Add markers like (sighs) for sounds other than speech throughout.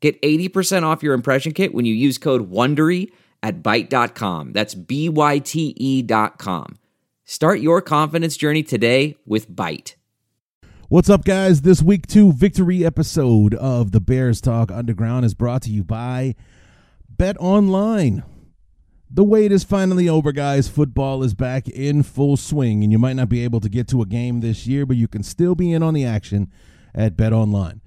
Get 80% off your impression kit when you use code WONDERY at Byte.com. That's B-Y-T-E dot com. Start your confidence journey today with Byte. What's up, guys? This week two victory episode of the Bears Talk Underground is brought to you by BetOnline. The wait is finally over, guys. Football is back in full swing, and you might not be able to get to a game this year, but you can still be in on the action at BetOnline.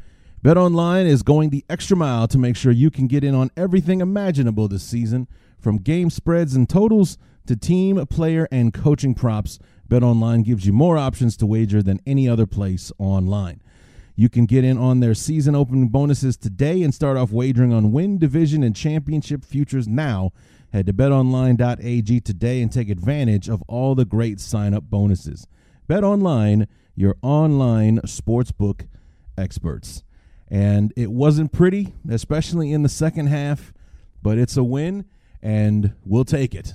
BetOnline is going the extra mile to make sure you can get in on everything imaginable this season, from game spreads and totals to team, player, and coaching props. BetOnline gives you more options to wager than any other place online. You can get in on their season opening bonuses today and start off wagering on win, division, and championship futures now. Head to betonline.ag today and take advantage of all the great sign up bonuses. BetOnline, your online sportsbook experts and it wasn't pretty, especially in the second half, but it's a win, and we'll take it.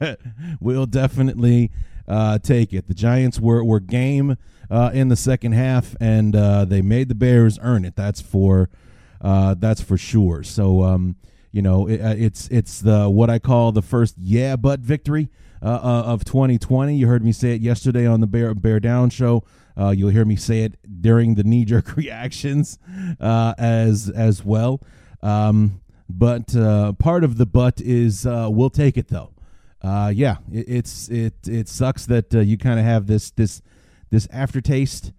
(laughs) we'll definitely uh, take it. The Giants were were game uh, in the second half, and uh, they made the Bears earn it. That's for uh, that's for sure. So um, you know, it, uh, it's it's the what I call the first yeah but victory uh, of 2020. You heard me say it yesterday on the Bear Bear Down show. Uh, you'll hear me say it during the knee jerk (laughs) reactions uh, as as well. Um, but uh, part of the but is uh, we'll take it though. Uh, yeah, it, it's it it sucks that uh, you kind of have this this this aftertaste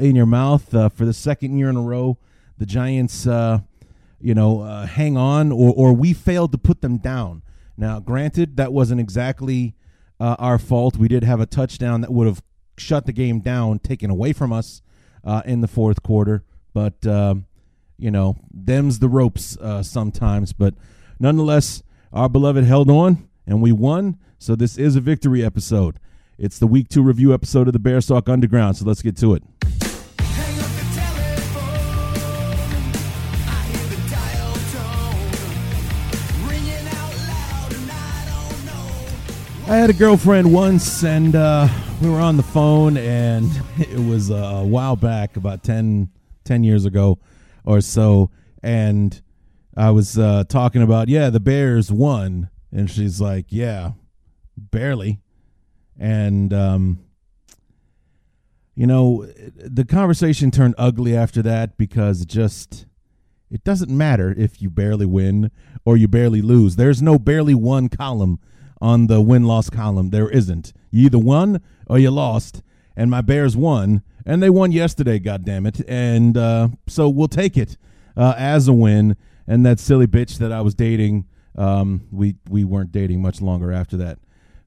in your mouth for the second year in a row. The Giants, you know, hang on, or or we failed to put them down. Now, granted, that wasn't exactly our fault. We did have a touchdown that would have shut the game down, taken away from us uh, in the fourth quarter. But um, you know, them's the ropes uh, sometimes. But nonetheless, our beloved held on and we won. So this is a victory episode. It's the week two review episode of the Bears Talk Underground. So let's get to it. I had a girlfriend once, and uh, we were on the phone, and (laughs) it was a while back, about 10, 10 years ago or so. And I was uh, talking about, yeah, the Bears won. And she's like, yeah, barely. And, um, you know, the conversation turned ugly after that because just it doesn't matter if you barely win or you barely lose. There's no barely won column on the win loss column. There isn't. You either won or you lost, and my Bears won, and they won yesterday. God damn it! And uh, so we'll take it uh, as a win. And that silly bitch that I was dating, um, we we weren't dating much longer after that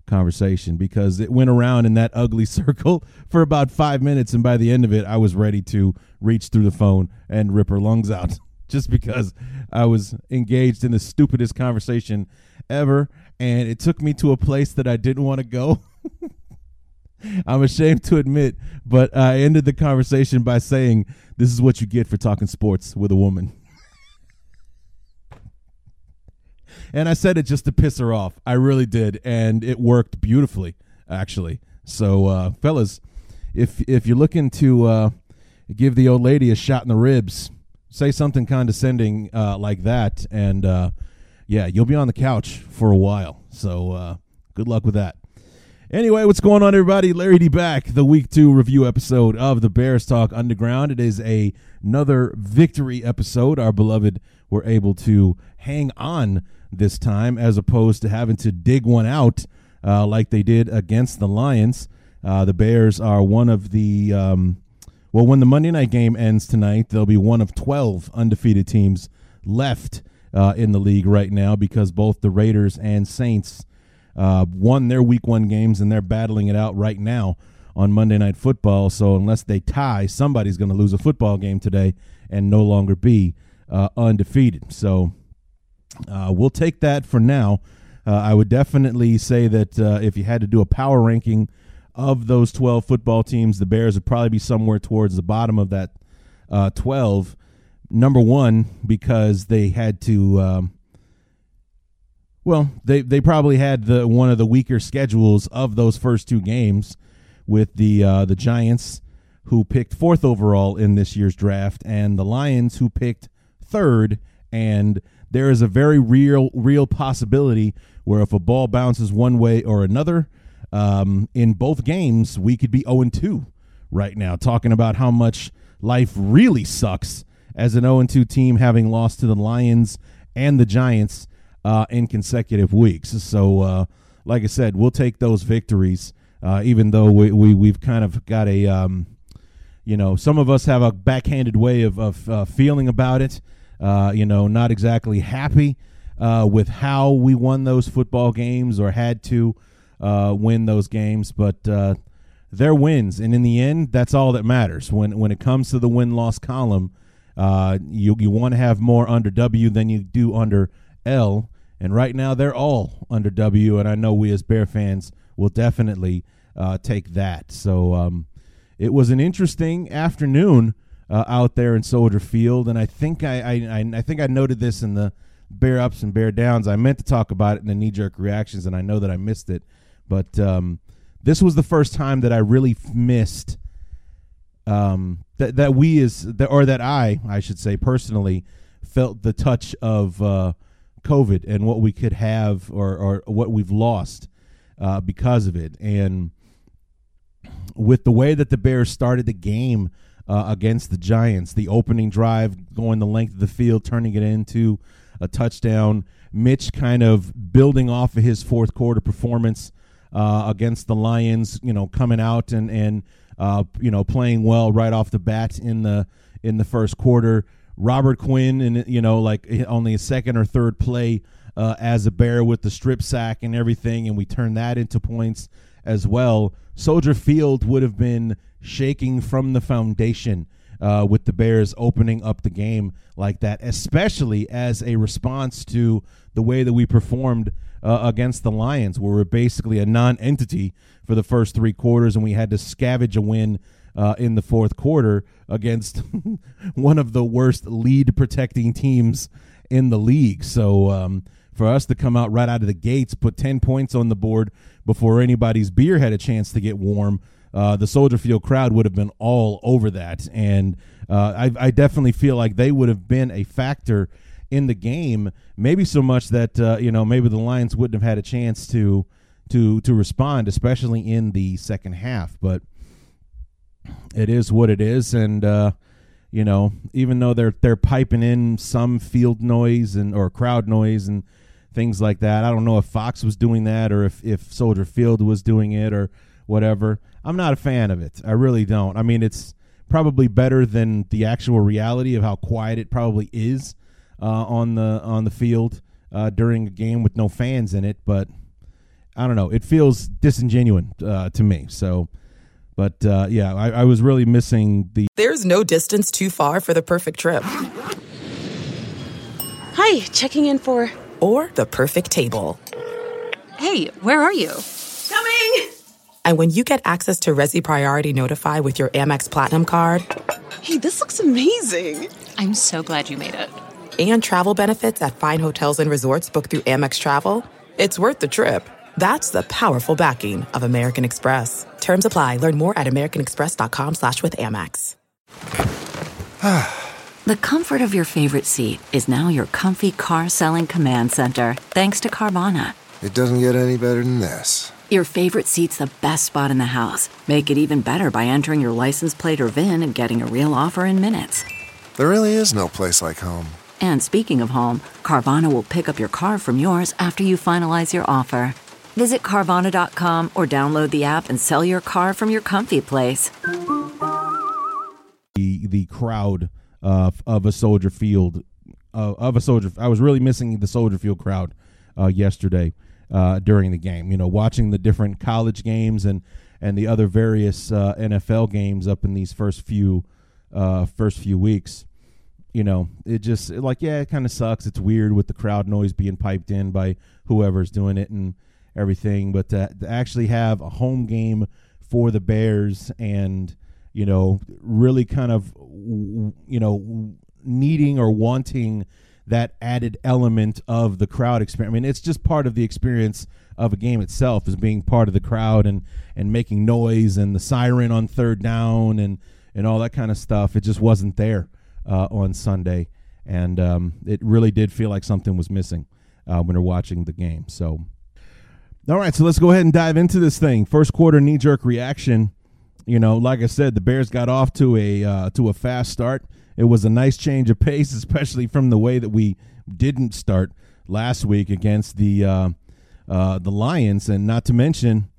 conversation because it went around in that ugly (laughs) circle for about five minutes, and by the end of it, I was ready to reach through the phone and rip her lungs out. (laughs) Just because I was engaged in the stupidest conversation ever, and it took me to a place that I didn't want to go. (laughs) I'm ashamed to admit, but I ended the conversation by saying, This is what you get for talking sports with a woman. (laughs) and I said it just to piss her off. I really did, and it worked beautifully, actually. So, uh, fellas, if if you're looking to uh, give the old lady a shot in the ribs, say something condescending uh, like that, and uh, yeah, you'll be on the couch for a while. So uh, good luck with that. Anyway, what's going on, everybody? Larry D back, the week two review episode of the Bears Talk Underground. It is a, another victory episode. Our beloved were able to hang on this time as opposed to having to dig one out uh, like they did against the Lions. Uh, the Bears are one of the, um, well, when the Monday night game ends tonight, they'll be one of 12 undefeated teams left uh, in the league right now because both the Raiders and Saints uh, won their week one games and they're battling it out right now on Monday Night Football. So unless they tie, somebody's going to lose a football game today and no longer be uh, undefeated. So Uh, we'll take that for now. Uh, I would definitely say that uh, if you had to do a power ranking of those 12 football teams, the Bears would probably be somewhere towards the bottom of that uh, 12. Number one, because they had to. Um, well, they, they probably had the one of the weaker schedules of those first two games, with the uh, the Giants, who picked fourth overall in this year's draft, and the Lions, who picked third. And there is a very real real possibility where if a ball bounces one way or another, um, in both games, we could be 0 2 right now, talking about how much life really sucks as an 0 2 team having lost to the Lions and the Giants uh, in consecutive weeks. So, uh, like I said, we'll take those victories, uh, even though we, we, we've kind of got a, um, you know, some of us have a backhanded way of, of uh, feeling about it, uh, you know, not exactly happy uh, with how we won those football games or had to win those games, but they're wins, and in the end, that's all that matters. When when it comes to the win loss column, uh, you you want to have more under W than you do under L, and right now they're all under W, and I know we as Bear fans will definitely uh, take that. So um, it was an interesting afternoon uh, out there in Soldier Field, and I think I, I I think I noted this in the bear ups and bear downs. I meant to talk about it in the knee jerk reactions, and I know that I missed it. But um, this was the first time that I really missed um, that that we is that, or that I I should say personally felt the touch of uh, COVID and what we could have or or what we've lost uh, because of it. And with the way that the Bears started the game uh, against the Giants, the opening drive going the length of the field, turning it into a touchdown. Mitch kind of building off of his fourth quarter performance uh, against the Lions, you know, coming out and and uh, you know playing well right off the bat in the in the first quarter. Robert Quinn and you know like only a second or third play uh, as a bear with the strip sack and everything, and we turned that into points as well. Soldier Field would have been shaking from the foundation uh, with the Bears opening up the game like that, especially as a response to the way that we performed uh, against the Lions, where we're basically a non entity for the first three quarters, and we had to scavenge a win. Uh, in the fourth quarter against (laughs) one of the worst lead protecting teams in the league. So um, for us to come out right out of the gates, put 10 points on the board before anybody's beer had a chance to get warm, uh, the Soldier Field crowd would have been all over that. And uh, I, I, definitely feel like they would have been a factor in the game. Maybe so much that uh, you know maybe the Lions wouldn't have had a chance to to to respond, especially in the second half. But it is what it is, and uh, you know even though they're they're piping in some field noise and or crowd noise and things like that. I don't know if Fox was doing that or if if Soldier Field was doing it or whatever. I'm not a fan of it. I really don't. I mean, it's probably better than the actual reality of how quiet it probably is on the on the field uh, during a game with no fans in it. But I don't know. It feels disingenuous uh, to me. So. But uh, yeah, I, I was really missing the. There's no distance too far for the perfect trip. Hi, checking in for. Or the perfect table. Hey, where are you? Coming! And when you get access to Resy Priority Notify with your Amex Platinum card. Hey, this looks amazing! I'm so glad you made it. And travel benefits at fine hotels and resorts booked through Amex Travel. It's worth the trip. That's the powerful backing of American Express. Terms apply. Learn more at americanexpress.com slash with Amex. (sighs) the comfort of your favorite seat is now your comfy car selling command center, thanks to Carvana. It doesn't get any better than this. Your favorite seat's the best spot in the house. Make it even better by entering your license plate or VIN and getting a real offer in minutes. There really is no place like home. And speaking of home, Carvana will pick up your car from yours after you finalize your offer. Visit Carvana.com or download the app and sell your car from your comfy place. The, the crowd uh, of a Soldier Field, uh, of a Soldier, I was really missing the Soldier Field crowd uh, yesterday uh, during the game. You know, watching the different college games and and the other various uh, NFL games up in these first few first few weeks. You know, it just like yeah, it kind of sucks. It's weird with the crowd noise being piped in by whoever's doing it and everything. But to, to actually have a home game for the Bears and you know really kind of you know needing or wanting that added element of the crowd experience. I mean, it's just part of the experience of a game itself is being part of the crowd and and making noise and the siren on third down and and all that kind of stuff. It just wasn't there uh, on Sunday, and um, it really did feel like something was missing uh, when we're watching the game. So, all right, so let's go ahead and dive into this thing. First quarter knee jerk reaction. You know, like I said, the Bears got off to a uh, to a fast start. It was a nice change of pace, especially from the way that we didn't start last week against the uh, uh, the Lions, and not to mention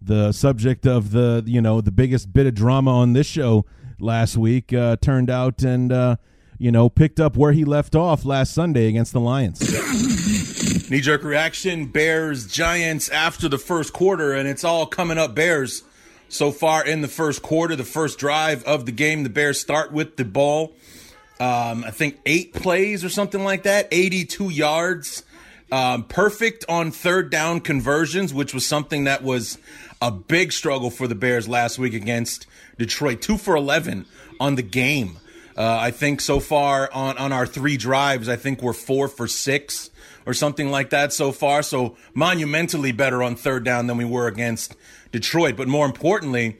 the subject of the you know the biggest bit of drama on this show last week uh, turned out and uh, you know picked up where he left off last Sunday against the Lions. (laughs) Knee jerk reaction: Bears Giants after the first quarter, and it's all coming up Bears. So far in the first quarter, the first drive of the game, the Bears start with the ball. Um, I think eight plays or something like that, 82 yards. Um, perfect on third down conversions, which was something that was a big struggle for the Bears last week against Detroit. Two for 11 on the game. Uh, I think so far on, on our three drives, I think we're four for six or something like that so far. So monumentally better on third down than we were against Detroit. But more importantly,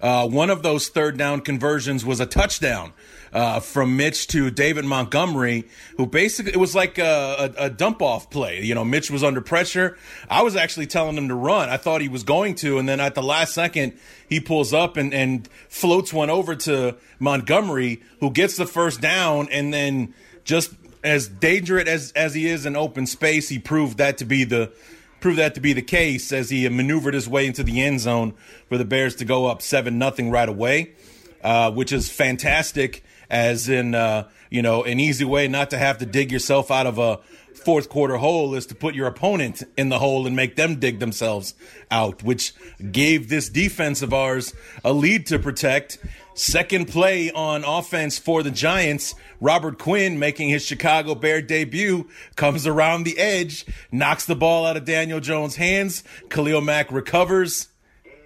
uh, one of those third down conversions was a touchdown uh, from Mitch to David Montgomery, who basically it was like a, a, a, dump off play. You know, Mitch was under pressure. I was actually telling him to run. I thought he was going to, and then at the last second, he pulls up and, and floats one over to Montgomery, who gets the first down, and then just as dangerous as as he is in open space, he proved that to be the proved that to be the case as he maneuvered his way into the end zone for the Bears to go up seven nothing right away, uh, which is fantastic as in uh, you know an easy way not to have to dig yourself out of a fourth quarter hole is to put your opponent in the hole and make them dig themselves out, which gave this defense of ours a lead to protect. Second play on offense for the Giants. Robert Quinn making his Chicago Bear debut comes around the edge, knocks the ball out of Daniel Jones' hands. Khalil Mack recovers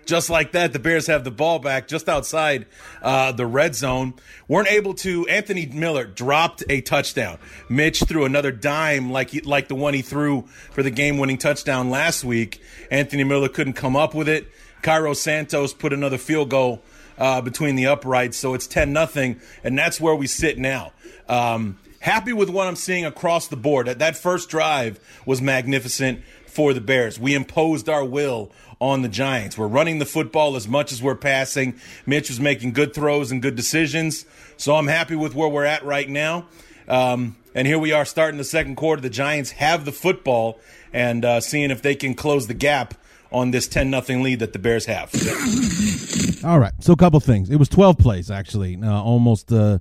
just like that, the Bears have the ball back just outside uh, the red zone. weren't able to. Anthony Miller dropped a touchdown. Mitch threw another dime like he, like the one he threw for the game-winning touchdown last week. Anthony Miller couldn't come up with it. Cairo Santos put another field goal uh, between the uprights, so it's ten nothing, and that's where we sit now. Um, happy with what I'm seeing across the board. That that first drive was magnificent for the Bears. We imposed our will on the Giants. We're running the football as much as we're passing. Mitch was making good throws and good decisions. So I'm happy with where we're at right now. Um, and here we are starting the second quarter. The Giants have the football and uh, seeing if they can close the gap on this 10 nothing lead that the Bears have. (coughs) All right. So a couple things. It was 12 plays, actually, uh, almost uh,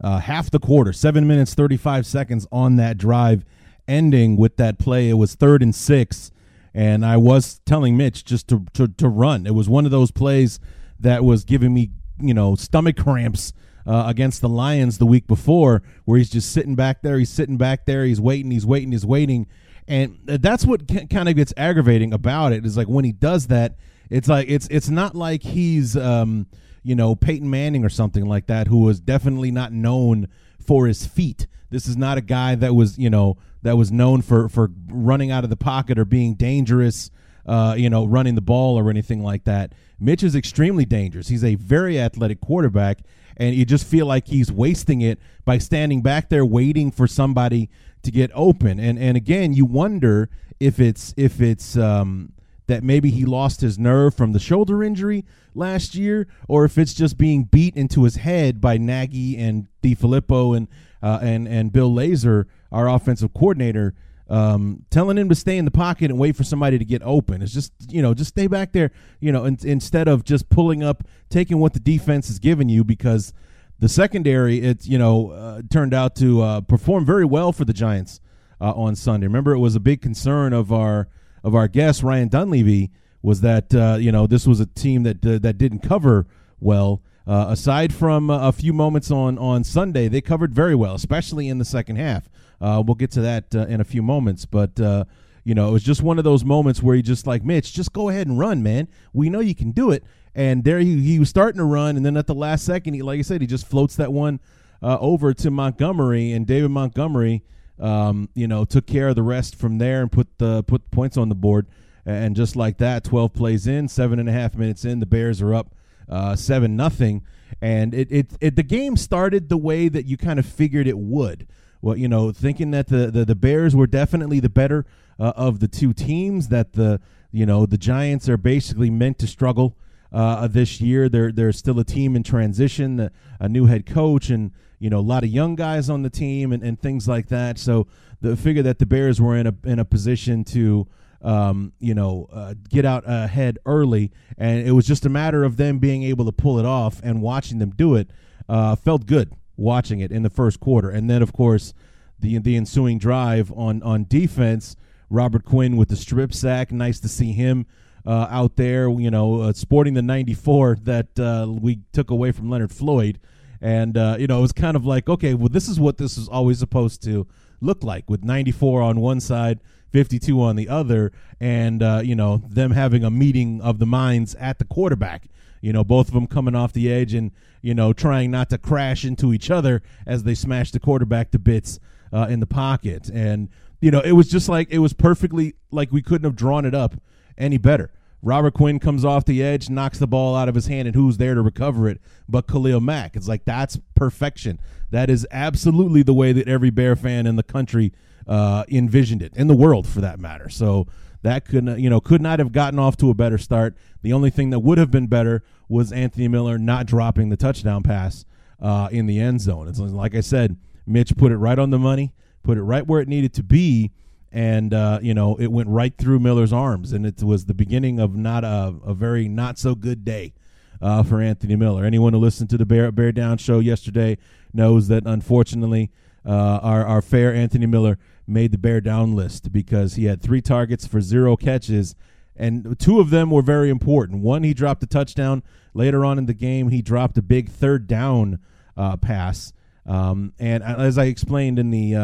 uh, half the quarter, seven minutes, 35 seconds on that drive, ending with that play. It was third and six and I was telling Mitch just to, to, to run. It was one of those plays that was giving me, you know, stomach cramps uh, against the Lions the week before, where he's just sitting back there, he's sitting back there, he's waiting, he's waiting, he's waiting, and that's what kind of gets aggravating about it is like when he does that, it's like it's it's not like he's um, you know Peyton Manning or something like that, who was definitely not known for his feet. This is not a guy that was you know that was known for for running out of the pocket or being dangerous, uh, you know, running the ball or anything like that. Mitch is extremely dangerous. He's a very athletic quarterback, and you just feel like he's wasting it by standing back there waiting for somebody to get open. And and again, you wonder if it's if it's um, that maybe he lost his nerve from the shoulder injury last year, or if it's just being beat into his head by Nagy and DeFilippo and uh, and and Bill Lazor our offensive coordinator, um, telling him to stay in the pocket and wait for somebody to get open. It's just you know just stay back there, you know, in, instead of just pulling up, taking what the defense is giving you because the secondary it you know uh, turned out to uh, perform very well for the Giants uh, on Sunday. Remember, it was a big concern of our of our guest Ryan Dunleavy was that uh, you know this was a team that uh, that didn't cover well. uh, aside from a few moments on on Sunday, they covered very well, especially in the second half. Uh, we'll get to that uh, in a few moments, but uh, you know, it was just one of those moments where he just like Mitch, just go ahead and run, man. We know you can do it. And there he, he was starting to run, and then at the last second, he like I said, he just floats that one uh, over to Montgomery, and David Montgomery, um, you know, took care of the rest from there and put the put points on the board. And just like that, twelve plays in, seven and a half minutes in, the Bears are up uh, seven nothing, and it, it it the game started the way that you kind of figured it would. Well, you know, thinking that the the, the Bears were definitely the better uh, of the two teams, that the you know the Giants are basically meant to struggle uh, this year. They're they're still a team in transition, a new head coach, and you know a lot of young guys on the team and, and things like that. So the figure that the Bears were in a in a position to um, you know, uh, get out ahead early, and it was just a matter of them being able to pull it off and watching them do it. Uh, felt good watching it in the first quarter, and then of course the the ensuing drive on on defense. Robert Quinn with the strip sack, nice to see him uh, out there. You know, uh, sporting the '94 that uh, we took away from Leonard Floyd, and uh, you know it was kind of like, okay, well this is what this is always supposed to look like with '94 on one side 52 on the other, and uh, you know them having a meeting of the minds at the quarterback. You know, both of them coming off the edge and you know trying not to crash into each other as they smash the quarterback to bits uh, in the pocket. And you know, it was just like it was perfectly like we couldn't have drawn it up any better. Robert Quinn comes off the edge, knocks the ball out of his hand, and who's there to recover it but Khalil Mack? It's like that's perfection. That is absolutely the way that every Bear fan in the country uh, envisioned it in the world for that matter. So that could you know could not have gotten off to a better start. The only thing that would have been better was Anthony Miller not dropping the touchdown pass uh, in the end zone. It's like I said, Mitch put it right on the money, put it right where it needed to be, and uh, you know it went right through Miller's arms, and it was the beginning of not a, a very not so good day. Uh, for Anthony Miller. Anyone who listened to the Bear Bear Down show yesterday knows that unfortunately, uh, our our fair Anthony Miller made the bear down list because he had three targets for zero catches, and two of them were very important. One, he dropped a touchdown. Later on in the game, he dropped a big third down uh, pass. Um, and as I explained in the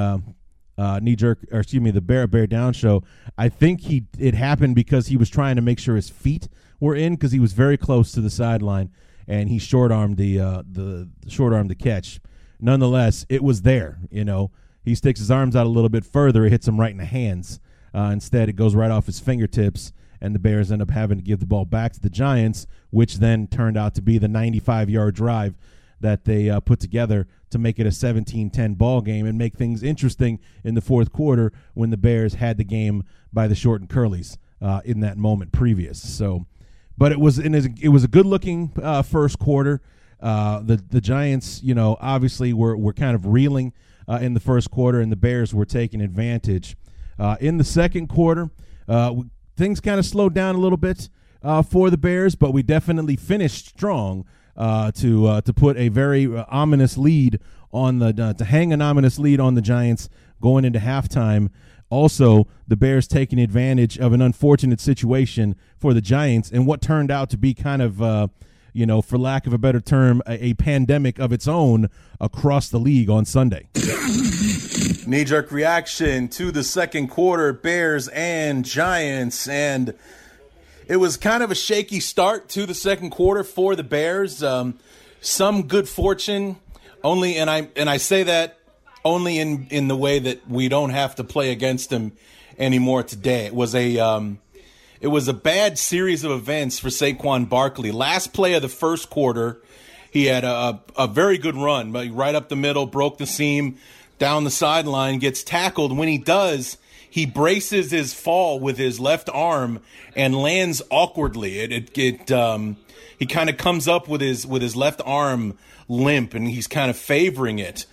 uh, knee jerk, or excuse me, the bear bear down show, I think he it happened because he was trying to make sure his feet were in because he was very close to the sideline and he short armed the uh, the short armed the catch. Nonetheless, it was there. You know, he sticks his arms out a little bit further. It hits him right in the hands. Uh, instead, it goes right off his fingertips, and the Bears end up having to give the ball back to the Giants, which then turned out to be the 95 yard drive that they uh, put together to make it a 17-10 ball game and make things interesting in the fourth quarter when the Bears had the game by the short and curlies uh, in that moment previous. So, but it was it was a good looking uh, first quarter. Uh, the the Giants, you know, obviously were were kind of reeling uh, in the first quarter, and the Bears were taking advantage. Uh, in the second quarter, things kind of slowed down a little bit uh, for the Bears, but we definitely finished strong uh, to uh, to put a very ominous lead on the to hang an ominous lead on the Giants going into halftime. Also, the Bears taking advantage of an unfortunate situation for the Giants and what turned out to be kind of you know, for lack of a better term, a, a pandemic of its own across the league on Sunday. Knee jerk reaction to the second quarter, Bears and Giants. And it was kind of a shaky start to the second quarter for the Bears. Um, some good fortune, only, and I and I say that only in in the way that we don't have to play against them anymore today. It was a um, it was a bad series of events for Saquon Barkley. Last play of the first quarter, he had a, a very good run, but right up the middle, broke the seam, down the sideline, gets tackled. When he does, he braces his fall with his left arm and lands awkwardly. It, it, it um, he kind of comes up with his with his left arm limp, and he's kind of favoring it.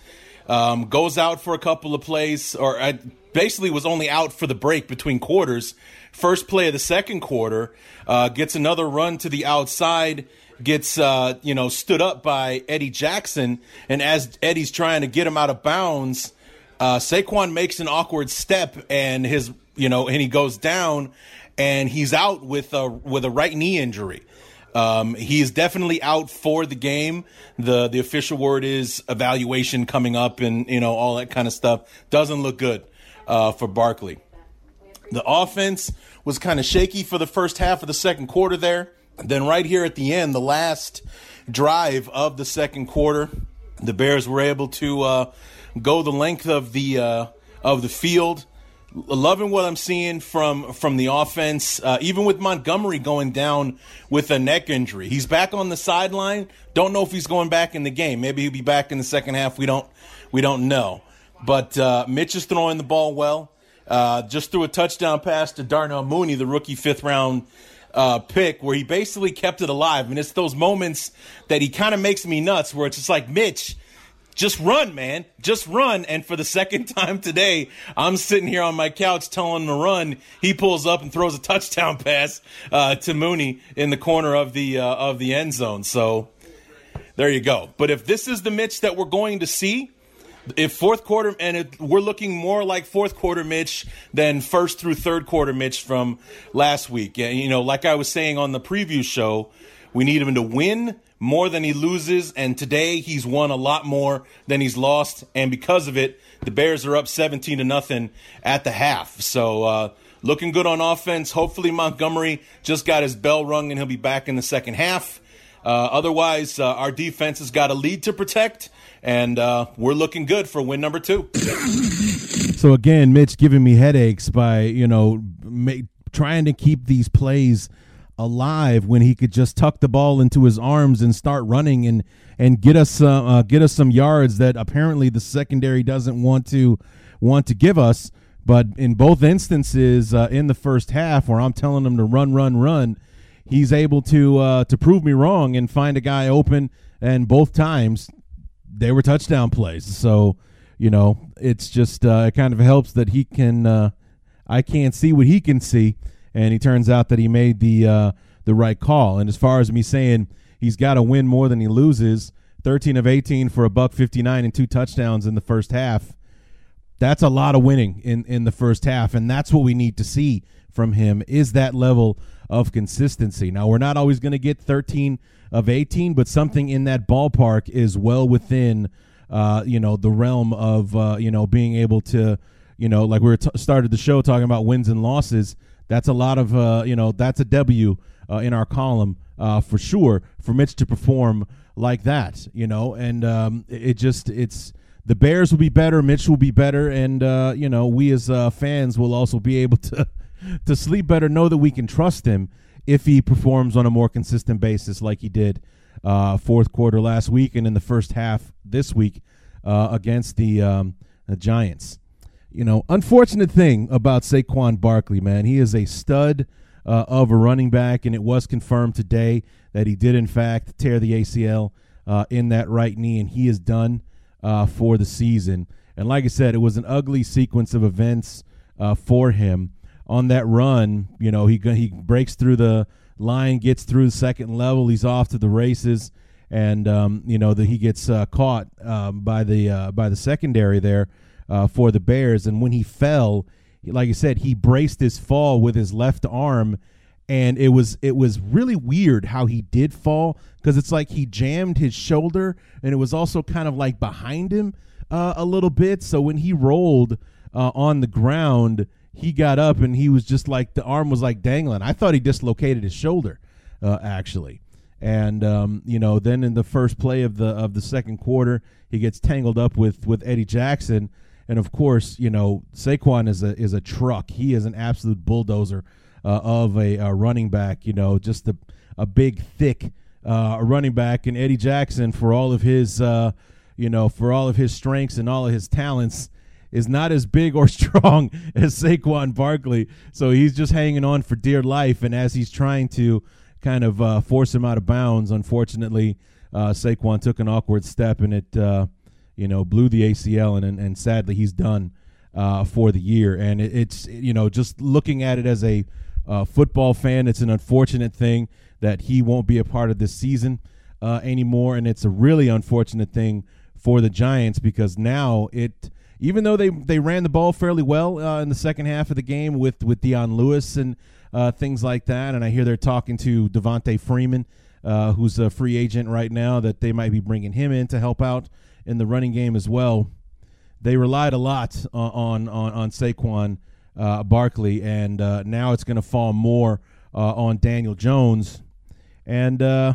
Um, goes out for a couple of plays, or I basically was only out for the break between quarters first play of the second quarter, uh, gets another run to the outside, gets uh, you know stood up by Eddie Jackson, and as Eddie's trying to get him out of bounds, uh, Saquon makes an awkward step, and his you know and he goes down, and he's out with a with a right knee injury. Um, he is definitely out for the game. the The official word is evaluation coming up, and you know all that kind of stuff. Doesn't look good uh, for Barkley. The offense was kind of shaky for the first half of the second quarter there. Then right here at the end, the last drive of the second quarter, the Bears were able to uh, go the length of the uh, of the field. Loving what I'm seeing from from the offense, uh, even with Montgomery going down with a neck injury. He's back on the sideline. Don't know if he's going back in the game. Maybe he'll be back in the second half. We don't we don't know. But uh, Mitch is throwing the ball well. Uh, just threw a touchdown pass to Darnell Mooney, the rookie fifth round uh, pick, where he basically kept it alive. And it's those moments that he kind of makes me nuts, where it's just like Mitch just run, man. Just run. And for the second (laughs) time today, I'm sitting here on my couch telling him to run. He pulls up and throws a touchdown (laughs) pass uh, to Mooney in the corner of the uh, of the end zone. So there you go. But if this is the Mitch that we're going to see, if fourth quarter and it, we're looking more like fourth quarter Mitch than first through third quarter Mitch from last week. You know, like I was saying on the preview show, we need him to win more than he loses. And today he's won a lot more than he's lost. And because of it, the Bears are up 17 to nothing at the half. So, uh, looking good on offense. Hopefully Montgomery just got his bell rung and he'll be back in the second half. Uh, otherwise, uh, our defense has got a lead to protect, and uh, we're looking good for win number two. So again, Mitch giving me headaches by you know trying to keep these plays alive when he could just tuck the ball into his arms and start running and and get us uh, uh, get us some yards that apparently the secondary doesn't want to want to give us. But in both instances, uh, in the first half, where I'm telling him to run, run, run, he's able to uh, to prove me wrong and find a guy open. And both times, they were touchdown plays. So you know, it's just uh, it kind of helps that he can. Uh, I can't see what he can see and he turns out that he made the uh, the right call. And as far as me saying he's got to win more than he loses, 13 of 18 for a buck 59 and two touchdowns in the first half. That's a lot of winning in in the first half, and that's what we need to see from him is that level of consistency. Now we're not always going to get 13 of 18, but something in that ballpark is well within uh, you know the realm of uh, you know being able to you know like we t- started the show talking about wins and losses that's a lot of uh, you know that's a W uh, in our column uh, for sure for Mitch to perform like that. You know, and um, it just it's the Bears will be better, Mitch will be better, and uh, you know we as uh, fans will also be able to (laughs) to sleep better, know that we can trust him if he performs on a more consistent basis like he did uh, fourth quarter last week and in the first half this week against the, um, the Giants you know, unfortunate thing about Saquon Barkley, man. He is a stud uh, of a running back, and it was confirmed today that he did, in fact, tear the ACL uh, in that right knee, and he is done uh, for the season. And like I said, it was an ugly sequence of events uh, for him on that run. You know, he he breaks through the line, gets through the second level, he's off to the races, and um, you know that he gets uh, caught um, by the uh, by the secondary there uh, for the Bears. And when he fell, like I said, he braced his fall with his left arm, and it was it was really weird how he did fall because it's like he jammed his shoulder, and it was also kind of like behind him uh, a little bit. So when he rolled uh, on the ground, he got up and he was just like the arm was like dangling. I thought he dislocated his shoulder, uh, actually. And um, you know, then in the first play of the of the second quarter, he gets tangled up with with Eddie Jackson and of course, you know Saquon is a is a truck. He is an absolute bulldozer uh, of a, a, running back. You know, just a a big, thick uh, running back. And Eddie Jackson, for all of his, uh, you know, for all of his strengths and all of his talents, is not as big or (laughs) strong as Saquon Barkley. So he's just hanging on for dear life. And as he's trying to kind of uh, force him out of bounds, unfortunately, uh, Saquon took an awkward step and it uh, you know, blew the ACL, and and, sadly he's done uh, for the year. And it, it's you know, just looking at it as a uh, football fan, it's an unfortunate thing that he won't be a part of this season uh, anymore, and it's a really unfortunate thing for the Giants because now it. Even though they, they ran the ball fairly well uh, in the second half of the game with with Dion Lewis and uh, things like that, and I hear they're talking to Devonta Freeman uh, who's a free agent right now, that they might be bringing him in to help out in the running game as well. They relied a lot on on on Saquon uh, Barkley, and uh, now it's going to fall more uh, on Daniel Jones, and uh,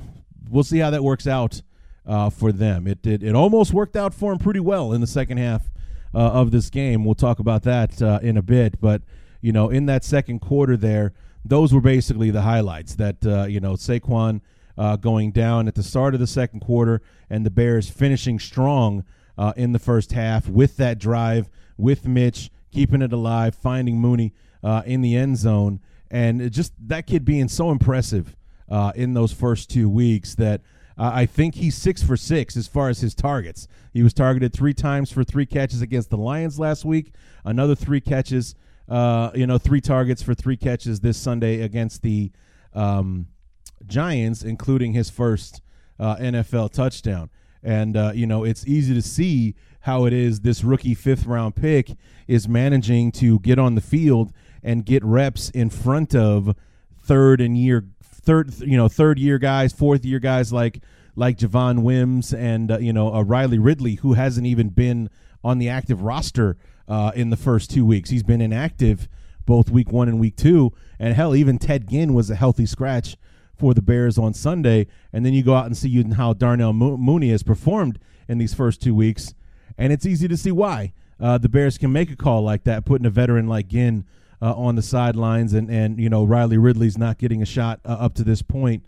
we'll see how that works out uh, for them. It, it it almost worked out for him pretty well in the second half uh, of this game. We'll talk about that in a bit, but you know, in that second quarter there, those were basically the highlights. That you know, Saquon uh, going down at the start of the second quarter, and the Bears finishing strong uh, in the first half with that drive, with Mitch keeping it alive, finding Mooney uh, in the end zone, and just that kid being so impressive uh, in those first two weeks that. Uh, I think he's six for six as far as his targets. He was targeted three times for three catches against the Lions last week. Another three catches, uh, you know, three targets for three catches this Sunday against the um, Giants, including his first uh, NFL touchdown. And, uh, you know, it's easy to see how it is this rookie fifth round pick is managing to get on the field and get reps in front of third and year third you know third year guys fourth year guys like like Javon Wims and uh, you know uh, Riley Ridley who hasn't even been on the active roster uh, in the first two weeks he's been inactive both week one and week two and hell even Ted Ginn was a healthy scratch for the Bears on Sunday, and then you go out and see how Darnell Mooney has performed in these first two weeks, and it's easy to see why uh, the Bears can make a call like that, putting a veteran like Ginn uh, on the sidelines, and and you know Riley Ridley's not getting a shot uh, up to this point.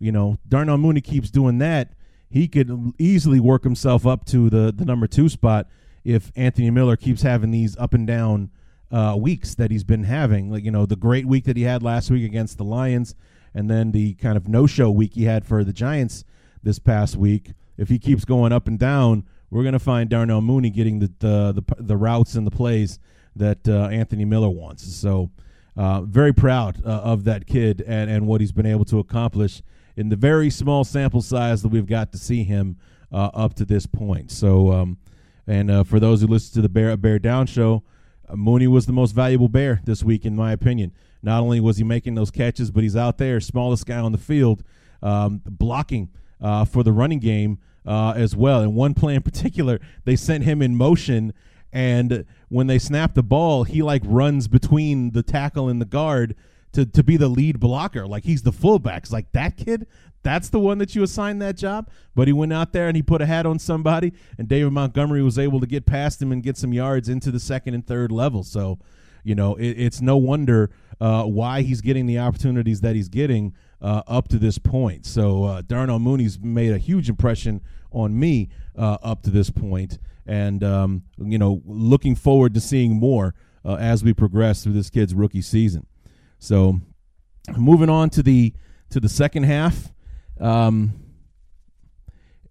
You know Darnell Mooney keeps doing that. He could easily work himself up to the the number two spot if Anthony Miller keeps having these up and down uh, weeks that he's been having. Like you know the great week that he had last week against the Lions and then the kind of no-show week he had for the Giants this past week. If he keeps going up and down, we're going to find Darnell Mooney getting the, the the, the routes and the plays that uh, Anthony Miller wants. So, uh, very proud uh, of that kid and, and what he's been able to accomplish in the very small sample size that we've got to see him uh, up to this point. So, um, and uh, for those who listen to the Bear Bear Down show, uh, Mooney was the most valuable Bear this week, in my opinion. Not only was he making those catches, but he's out there, smallest guy on the field, um, blocking uh, for the running game uh, as well. In one play in particular, they sent him in motion, and when they snap the ball, he like runs between the tackle and the guard to to be the lead blocker. Like he's the fullback. It's like that kid. That's the one that you assigned that job. But he went out there and he put a hat on somebody, and David Montgomery was able to get past him and get some yards into the second and third level. So, you know, it, it's no wonder uh, why he's getting the opportunities that he's getting uh, up to this point. So uh, Darnell Mooney's made a huge impression on me uh, up to this point, and um, you know, looking forward to seeing more uh, as we progress through this kid's rookie season. So, moving on to the to the second half, um,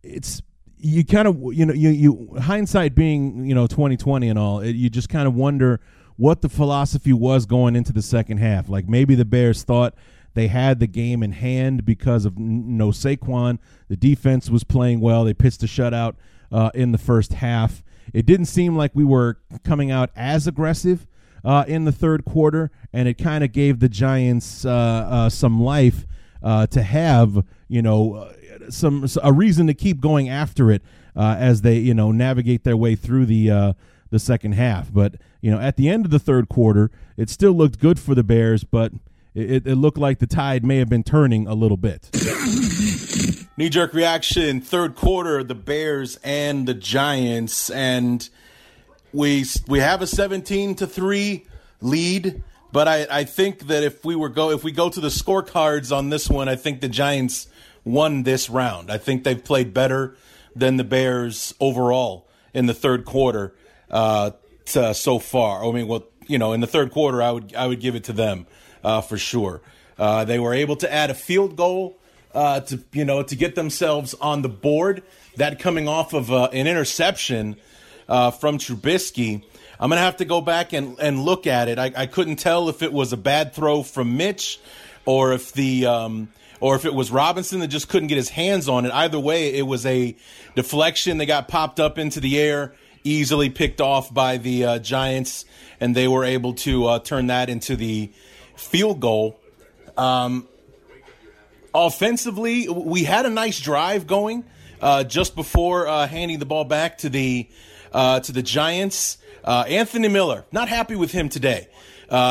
it's you kind of you know you you hindsight being you know 2020 and all it, you just kind of wonder what the philosophy was going into the second half. Like maybe the Bears thought they had the game in hand because of no Saquon. The defense was playing well. They pitched a shutout uh, in the first half. It didn't seem like we were coming out as aggressive uh, in the third quarter, and it kind of gave the Giants uh, uh some life uh, to have, you know, uh, some a reason to keep going after it as they, you know, navigate their way through the the second half. But you know, at the end of the third quarter, it still looked good for the Bears, but it, it looked like the tide may have been turning a little bit. (laughs) Knee jerk reaction, third quarter, the Bears and the Giants, and we we have a seventeen to three lead. But I, I think that if we were go if we go to the scorecards on this one, I think the Giants won this round. I think they've played better than the Bears overall in the third quarter uh, to, so far. I mean, well, you know, in the third quarter, I would I would give it to them uh, for sure. Uh, they were able to add a field goal uh, to you know to get themselves on the board. That coming off of uh, an interception uh, from Trubisky. I'm gonna have to go back and, and look at it. I, I couldn't tell if it was a bad throw from Mitch or if the um, or if it was Robinson that just couldn't get his hands on it. Either way, it was a deflection that got popped up into the air easily picked off by the uh, Giants, and they were able to uh, turn that into the field goal. Um, offensively, we had a nice drive going uh, just before uh, handing the ball back to the uh, to the Giants. Uh, Anthony Miller, not happy with him today.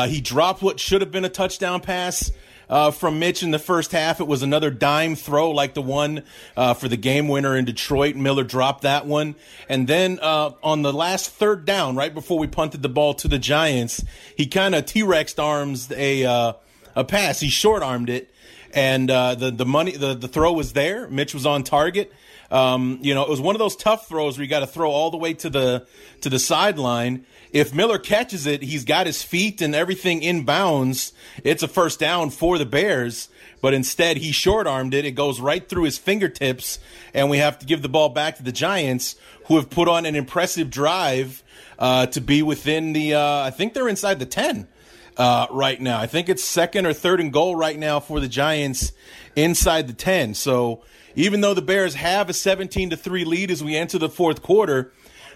He dropped what should have been a touchdown pass. Uh, from Mitch in the first half. It was another dime throw like the one uh, for the game winner in Detroit. Miller dropped that one. And then uh, on the last third down, right before we punted the ball to the Giants, he kind of T Rexed arms a, uh, a pass. He short armed it. And uh, the the money the, the throw was there. Mitch was on target. Um, you know, it was one of those tough throws where you got to throw all the way to the to the sideline. If Miller catches it, he's got his feet and everything in bounds. It's a first down for the Bears. But instead, he short armed it. It goes right through his fingertips, and we have to give the ball back to the Giants, who have put on an impressive drive uh, to be within the. Uh, I think they're inside the ten. Uh, right now. I think it's second or third and goal right now for the Giants inside the 10. So even though the Bears have a 17 to 3 lead as we enter the fourth quarter,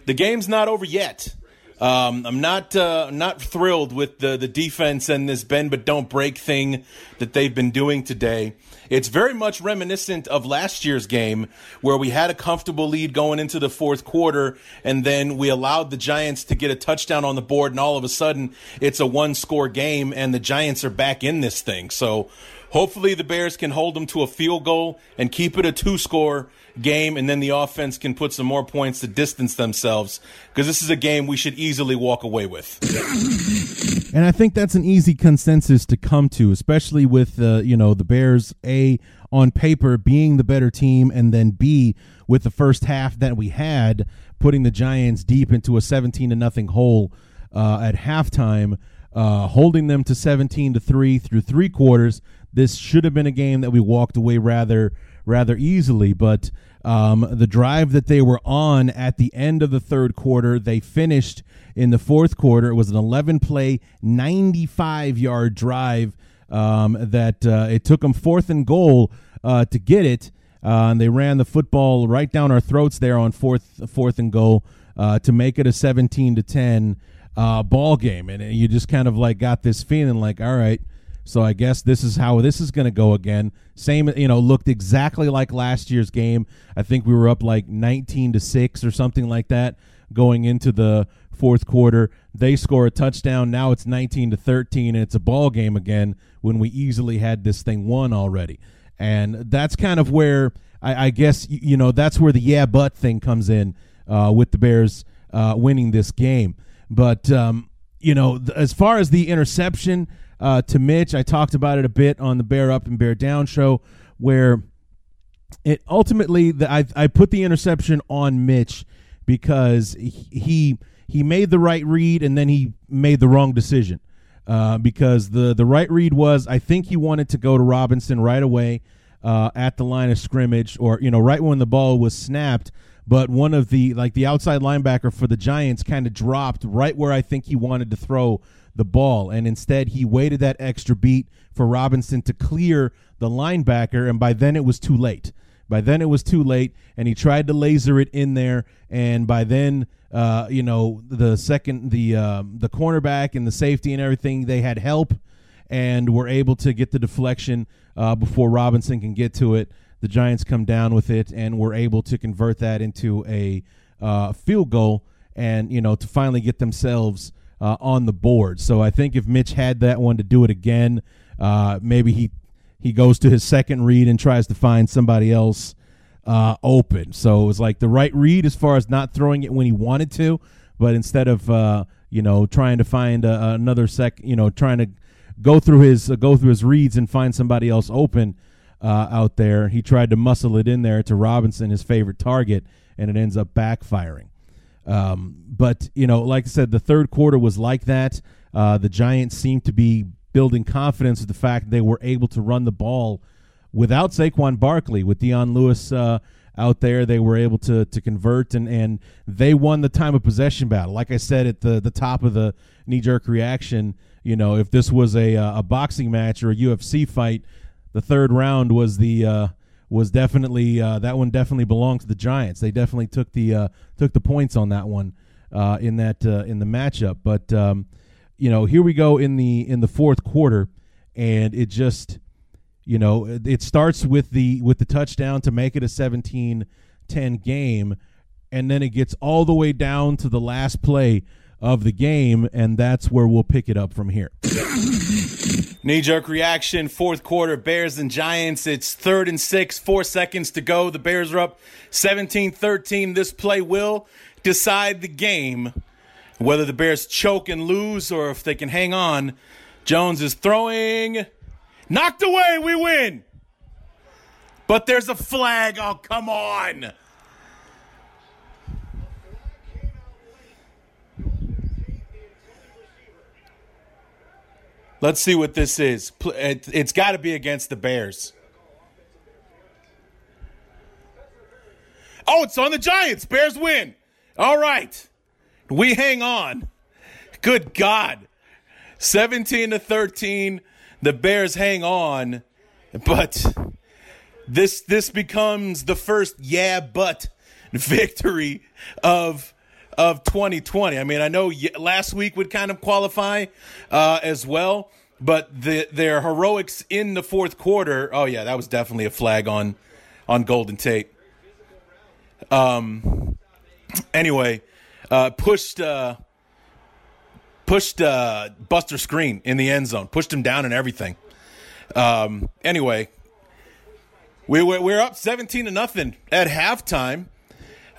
the game's not over yet. Um, I'm not uh, not thrilled with the the defense and this bend but don't break thing that they've been doing today. It's very much reminiscent of last year's game where we had a comfortable lead going into the fourth quarter and then we allowed the Giants to get a touchdown on the board and all of a sudden it's a one score game and the Giants are back in this thing. So hopefully the Bears can hold them to a field goal and keep it a two score game, and then the offense can put some more points to distance themselves because this is a game we should easily walk away with. (coughs) And I think that's an easy consensus to come to, especially with uh, you know the Bears a on paper being the better team, and then b with the first half that we had putting the Giants deep into a seventeen to nothing hole uh, at halftime, uh, holding them to seventeen to three through three quarters. This should have been a game that we walked away rather rather easily, but um, the drive that they were on at the end of the third quarter, they finished in the fourth quarter. It was an 11 play, 95 yard drive um, that uh, it took them fourth and goal uh, to get it. Uh, and they ran the football right down our throats there on fourth fourth and goal uh, to make it a 17 to 10 uh, ball game. And you just kind of like got this feeling like, all right, so I guess this is how this is going to go again. Same, you know, looked exactly like last year's game. I think we were up like 19 to 6 or something like that going into the fourth quarter. They score a touchdown. Now it's 19 to 13 and it's a ball game again when we easily had this thing won already. And that's kind of where I, I guess you know that's where the yeah but thing comes in uh, with the Bears uh, winning this game. But um, you know, th- as far as the interception, uh, to Mitch. I talked about it a bit on the Bear Up and Bear Down show, where it ultimately the, I I put the interception on Mitch because he he made the right read and then he made the wrong decision. Uh, because the the right read was I think he wanted to go to Robinson right away uh, at the line of scrimmage or you know right when the ball was snapped but one of the like the outside linebacker for the Giants kind of dropped right where I think he wanted to throw the ball. And instead, he waited that extra beat for Robinson to clear the linebacker. And by then, it was too late. By then, it was too late. And he tried to laser it in there. And by then, uh, you know, the second, the, uh, the cornerback and the safety and everything, they had help and were able to get the deflection uh, before Robinson can get to it. The Giants come down with it and were able to convert that into a uh, field goal and, you know, to finally get themselves uh, on the board. So I think if Mitch had that one to do it again, uh, maybe he he goes to his second read and tries to find somebody else uh, open. So it was like the right read as far as not throwing it when he wanted to, but instead of uh, you know trying to find uh, another sec, you know trying to go through his uh, go through his reads and find somebody else open out there, he tried to muscle it in there to Robinson, his favorite target, and it ends up backfiring. Um, but you know, like I said, the third quarter was like that. Uh, the Giants seemed to be building confidence with the fact they were able to run the ball without Saquon Barkley, with Dion Lewis uh, out there. They were able to to convert and and they won the time of possession battle. Like I said at the the top of the knee jerk reaction, you know, if this was a uh, a boxing match or a UFC fight, the third round was the uh, was definitely uh, that one definitely belonged to the Giants. They definitely took the uh, took the points on that one uh, in that uh, in the matchup. But um, you know, here we go in the in the fourth quarter, and it just You know, it it starts with the with the touchdown to make it a 17-10 game, and then it gets all the way down to the last play of the game, and that's where we'll pick it up from here. (coughs) Knee jerk reaction, fourth quarter, Bears and Giants. It's third and six, four seconds to go. The Bears are up 17 13. This play will decide the game. Whether the Bears choke and lose or if they can hang on. Jones is throwing. Knocked away, we win. But there's a flag. Oh, come on. Let's see what this is. It's got to be against the Bears. Oh, it's on the Giants. Bears win. All right. We hang on. Good God. 17 to 13. The Bears hang on. But this this becomes the first yeah but victory of of 2020. I mean, I know last week would kind of qualify uh, as well, but the, their heroics in the fourth quarter. Oh yeah, that was definitely a flag on on Golden Tate. Um. Anyway, uh, pushed uh, pushed uh, Buster Skrine in the end zone, pushed him down and everything. Um. Anyway, we were we're up seventeen to nothing at halftime.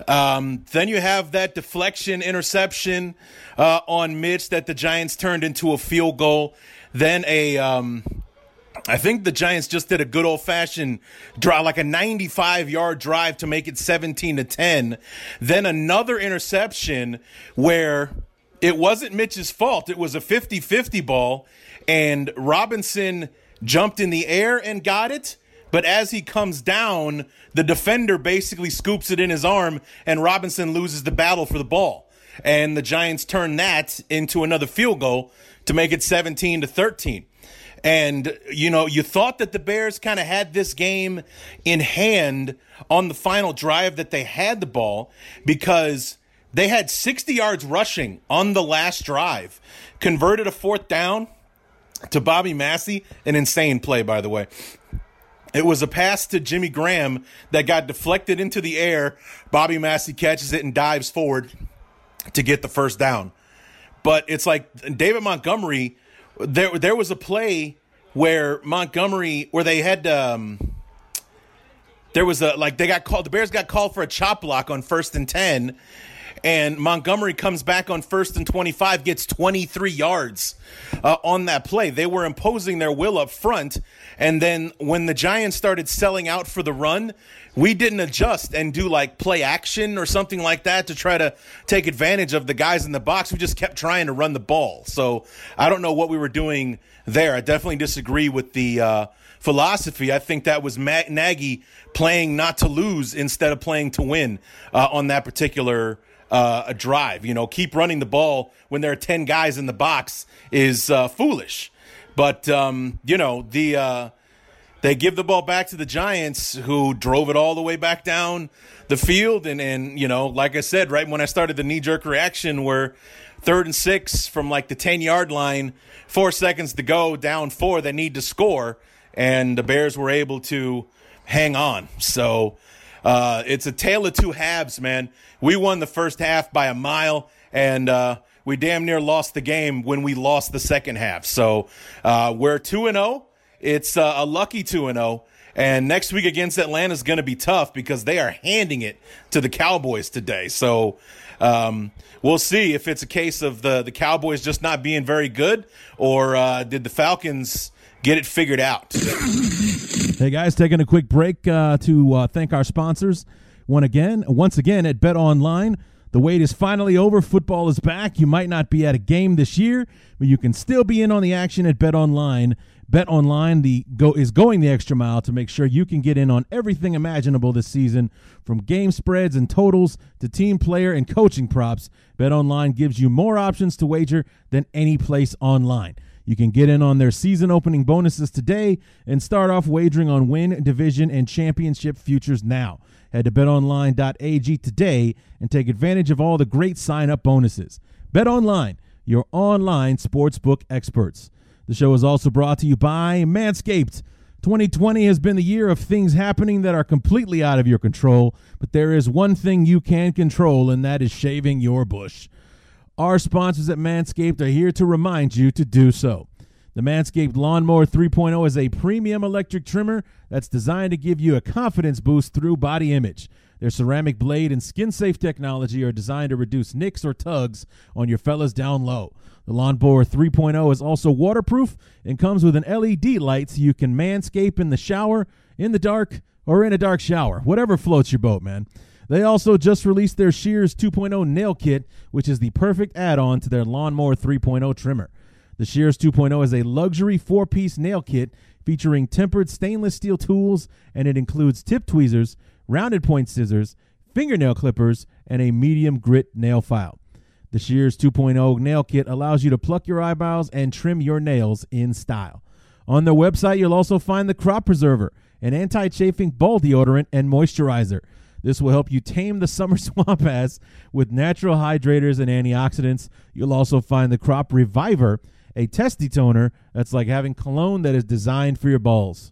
Um, then you have that deflection interception uh, on Mitch that the Giants turned into a field goal. Then a, um, I think the Giants just did a good old fashioned drive, like a 95 yard drive to make it 17 to 10. Then another interception where it wasn't Mitch's fault. It was a 50 50 ball, and Robinson jumped in the air and got it. But as he comes down, the defender basically scoops it in his arm, and Robinson loses the battle for the ball. And the Giants turn that into another field goal to make it 17 to 13. And, you know, you thought that the Bears kind of had this game in hand on the final drive that they had the ball because they had 60 yards rushing on the last drive, converted a fourth down to Bobby Massie. An insane play, by the way. It was a pass to Jimmy Graham that got deflected into the air. Bobby Massie catches it and dives forward to get the first down. But it's like David Montgomery. There, there was a play where Montgomery, where they had, um, there was a like they got called. The Bears got called for a chop block on first and ten, and Montgomery comes back on first and 25, gets 23 yards uh, on that play. They were imposing their will up front. And then when the Giants started selling out for the run, we didn't adjust and do like play action or something like that to try to take advantage of the guys in the box. We just kept trying to run the ball. So I don't know what we were doing there. I definitely disagree with the uh, philosophy. I think that was Matt Nagy playing not to lose instead of playing to win uh, on that particular uh, a drive. You know, keep running the ball when there are 10 guys in the box is uh, foolish. But, um, you know, the uh, they give the ball back to the Giants, who drove it all the way back down the field. And, and you know, like I said, right when I started the knee jerk reaction, where third and six from like the 10 yard line, four seconds to go, down four, they need to score. And the Bears were able to hang on. So, uh, it's a tale of two halves, man. We won the first half by a mile, and uh, we damn near lost the game when we lost the second half. So uh, we're two and zero. It's uh, a lucky two and zero. And next week against Atlanta is going to be tough because they are handing it to the Cowboys today. So um, we'll see if it's a case of the the Cowboys just not being very good, or uh, did the Falcons get it figured out? (laughs) Hey guys, taking a quick break uh, to uh, thank our sponsors. One again, once again at BetOnline. The wait is finally over. Football is back. You might not be at a game this year, but you can still be in on the action at BetOnline. Bet Online the go is going the extra mile to make sure you can get in on everything imaginable this season, from game spreads and totals to team player and coaching props. BetOnline gives you more options to wager than any place online. You can get in on their season opening bonuses today and start off wagering on win, division, and championship futures now. Head to betonline.ag today and take advantage of all the great sign up bonuses. BetOnline, your online sportsbook experts. The show is also brought to you by Manscaped. 2020 has been the year of things happening that are completely out of your control, but there is one thing you can control, and that is shaving your bush. Our sponsors at Manscaped are here to remind you to do so. The Manscaped Lawnmower 3.0 is a premium electric trimmer that's designed to give you a confidence boost through body image. Their ceramic blade and skin safe technology are designed to reduce nicks or tugs on your fellas down low. The Lawnmower 3.0 is also waterproof and comes with an LED light so you can manscape in the shower, in the dark, or in a dark shower, whatever floats your boat, man. They also just released their Shears 2.0 nail kit, which is the perfect add on to their Lawnmower 3.0 trimmer. The Shears 2.0 is a luxury four piece nail kit featuring tempered stainless steel tools, and it includes tip tweezers, rounded point scissors, fingernail clippers, and a medium grit nail file. The Shears 2.0 nail kit allows you to pluck your eyebrows and trim your nails in style. On their website, you'll also find the Crop Preserver, an anti chafing ball deodorant and moisturizer. This will help you tame the (laughs) summer swamp ass with natural hydrators and antioxidants. You'll also find the Crop Reviver, a testy toner that's like having cologne that is designed for your balls.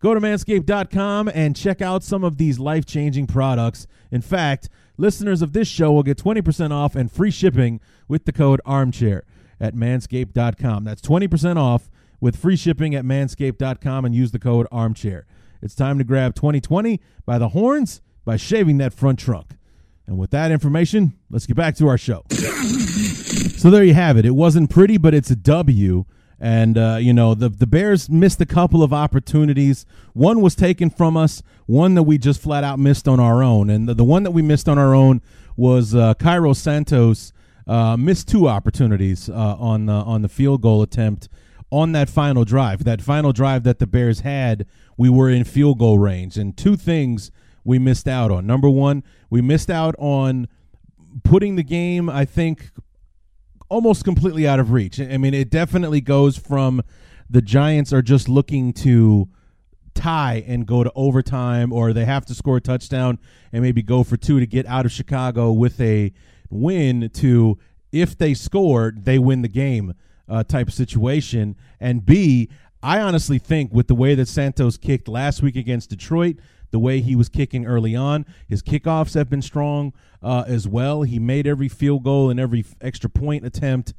Go to manscaped.com and check out some of these life changing products. In fact, listeners of this show will get 20% off and free shipping with the code armchair at manscaped.com. That's 20% off with free shipping at manscaped.com and use the code armchair. It's time to grab 2020 by the horns by shaving that front trunk. And with that information, let's get back to our show. so there you have it. It wasn't pretty, but it's a W. And uh, you know the the Bears missed a couple of opportunities. One was taken from us. One that we just flat out missed on our own. And the, the one that we missed on our own was uh, Cairo Santos uh, missed two opportunities uh, on the on the field goal attempt on that final drive. That final drive that the Bears had, we were in field goal range, and two things we missed out on. Number one, we missed out on putting the game, I think, almost completely out of reach. I mean, it definitely goes from the Giants are just looking to tie and go to overtime, or they have to score a touchdown and maybe go for two to get out of Chicago with a win, to if they score, they win the game uh, type situation. And B, I honestly think with the way that Santos kicked last week against Detroit, the way he was kicking early on. His kickoffs have been strong uh, as well. He made every field goal and every extra point attempt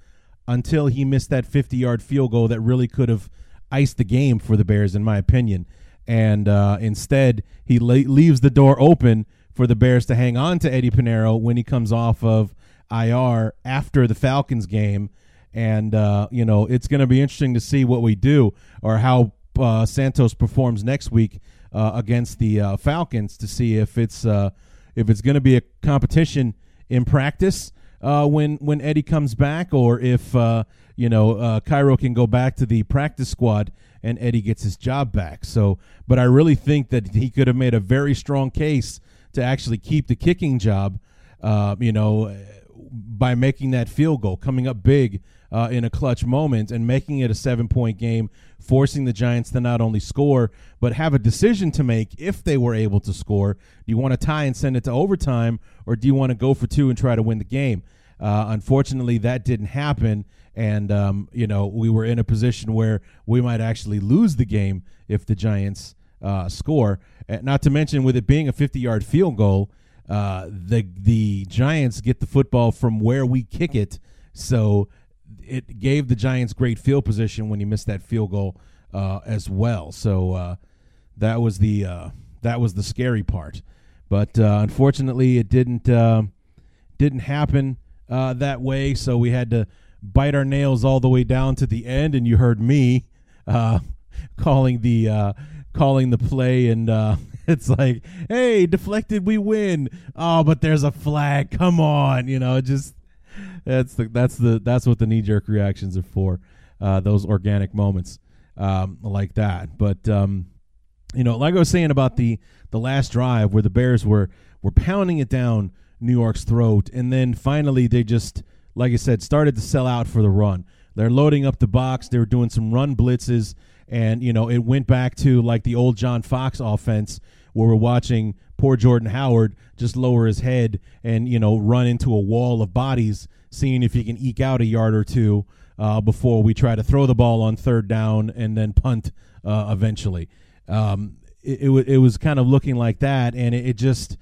until he missed that 50 yard field goal that really could have iced the game for the Bears, in my opinion. And uh, instead, he la- leaves the door open for the Bears to hang on to Eddie Piñeiro when he comes off of IR after the Falcons game. And, uh, you know, it's going to be interesting to see what we do or how uh, Santos performs next week uh, against the uh, Falcons to see if it's uh, if it's going to be a competition in practice uh, when when Eddie comes back, or if uh, you know uh, Cairo can go back to the practice squad and Eddie gets his job back. So, but I really think that he could have made a very strong case to actually keep the kicking job. you know, by making that field goal, coming up big uh, in a clutch moment and making it a seven point game, forcing the Giants to not only score, but have a decision to make if they were able to score. Do you want to tie and send it to overtime, or do you want to go for two and try to win the game? Uh, unfortunately, that didn't happen. And, um, you know, we were in a position where we might actually lose the game if the Giants uh, score. Not to mention, with it being a 50 yard field goal, uh, the the Giants get the football from where we kick it. So it gave the Giants great field position when he missed that field goal uh, as well. So uh, that was the uh, that was the scary part. But uh, unfortunately, it didn't uh, didn't happen uh, that way. So we had to bite our nails all the way down to the end. And you heard me (laughs) calling the calling the play and (laughs) it's like hey deflected we win oh but there's a flag come on you know just that's the that's the that's what the knee jerk reactions are for. Uh, those organic moments um, like that. But um, you know, like I was saying about the the last drive where the Bears were were pounding it down New York's throat, and then finally they just, like I said, started to sell out for the run. They're loading up the box. They were doing some run blitzes, and you know, it went back to like the old John Fox offense where we're watching poor Jordan Howard just lower his head and you know run into a wall of bodies seeing if he can eke out a yard or two uh, before we try to throw the ball on third down and then punt uh, eventually. Um, it, it, wa- it was kind of looking like that, and it, it just